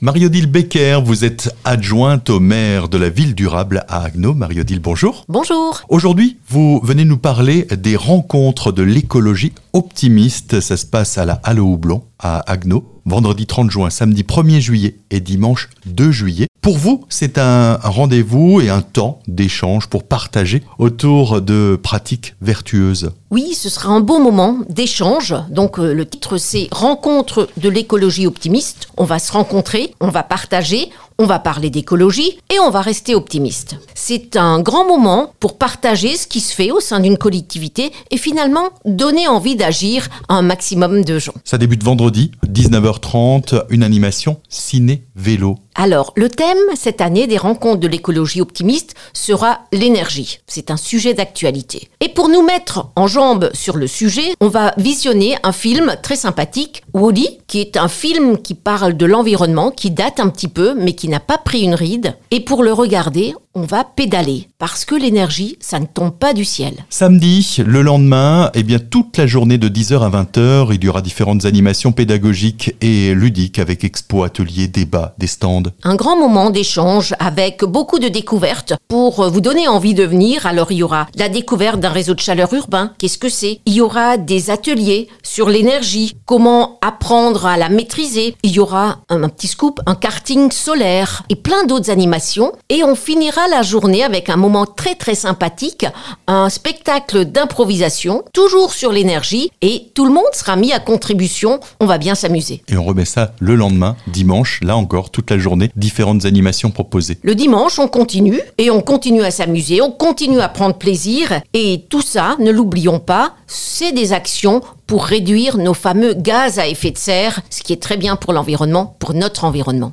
Marie-Odile Becker, vous êtes adjointe au maire de la ville durable à Agno. Marie-Odile, bonjour. Bonjour. Aujourd'hui, vous venez nous parler des rencontres de l'écologie optimiste. Ça se passe à la Halle Houblon à Agno, vendredi 30 juin, samedi 1er juillet et dimanche 2 juillet. Pour vous, c'est un rendez-vous et un temps d'échange pour partager autour de pratiques vertueuses. Oui, ce sera un beau moment d'échange. Donc euh, le titre c'est Rencontre de l'écologie optimiste. On va se rencontrer, on va partager, on va parler d'écologie et on va rester optimiste. C'est un grand moment pour partager ce qui se fait au sein d'une collectivité et finalement donner envie d'agir à un maximum de gens. Ça débute vendredi, 19h30, une animation ciné-vélo. Alors, le thème cette année des rencontres de l'écologie optimiste sera l'énergie. C'est un sujet d'actualité. Et pour nous mettre en jambe sur le sujet, on va visionner un film très sympathique, Woody, qui est un film qui parle de l'environnement, qui date un petit peu, mais qui n'a pas pris une ride. Et pour le regarder, on va pédaler parce que l'énergie, ça ne tombe pas du ciel. Samedi, le lendemain, eh bien toute la journée de 10h à 20h, il y aura différentes animations pédagogiques et ludiques avec expo, ateliers, débats, des stands. Un grand moment d'échange avec beaucoup de découvertes pour vous donner envie de venir. Alors il y aura la découverte d'un réseau de chaleur urbain. Qu'est-ce que c'est? Il y aura des ateliers sur l'énergie, comment apprendre à la maîtriser? Il y aura un, un petit scoop, un karting solaire et plein d'autres animations. Et on finira la journée avec un moment très très sympathique, un spectacle d'improvisation, toujours sur l'énergie, et tout le monde sera mis à contribution. On va bien s'amuser. Et on remet ça le lendemain, dimanche, là encore, toute la journée, différentes animations proposées. Le dimanche, on continue, et on continue à s'amuser, on continue à prendre plaisir, et tout ça, ne l'oublions pas, c'est des actions pour réduire nos fameux gaz à effet de serre, ce qui est très bien pour l'environnement, pour notre environnement.